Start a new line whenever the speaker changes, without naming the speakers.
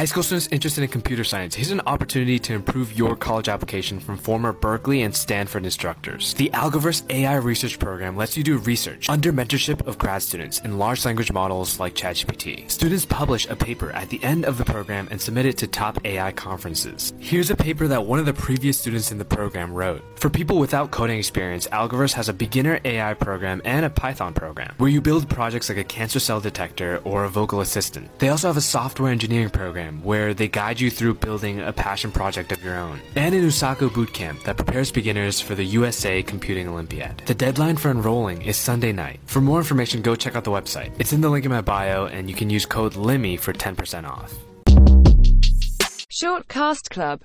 High school students interested in computer science, here's an opportunity to improve your college application from former Berkeley and Stanford instructors. The Algoverse AI Research Program lets you do research under mentorship of grad students in large language models like ChatGPT. Students publish a paper at the end of the program and submit it to top AI conferences. Here's a paper that one of the previous students in the program wrote. For people without coding experience, Algoverse has a beginner AI program and a Python program where you build projects like a cancer cell detector or a vocal assistant. They also have a software engineering program where they guide you through building a passion project of your own, and an USACO bootcamp that prepares beginners for the USA Computing Olympiad. The deadline for enrolling is Sunday night. For more information, go check out the website. It's in the link in my bio, and you can use code LIMMY for 10% off.
Shortcast Club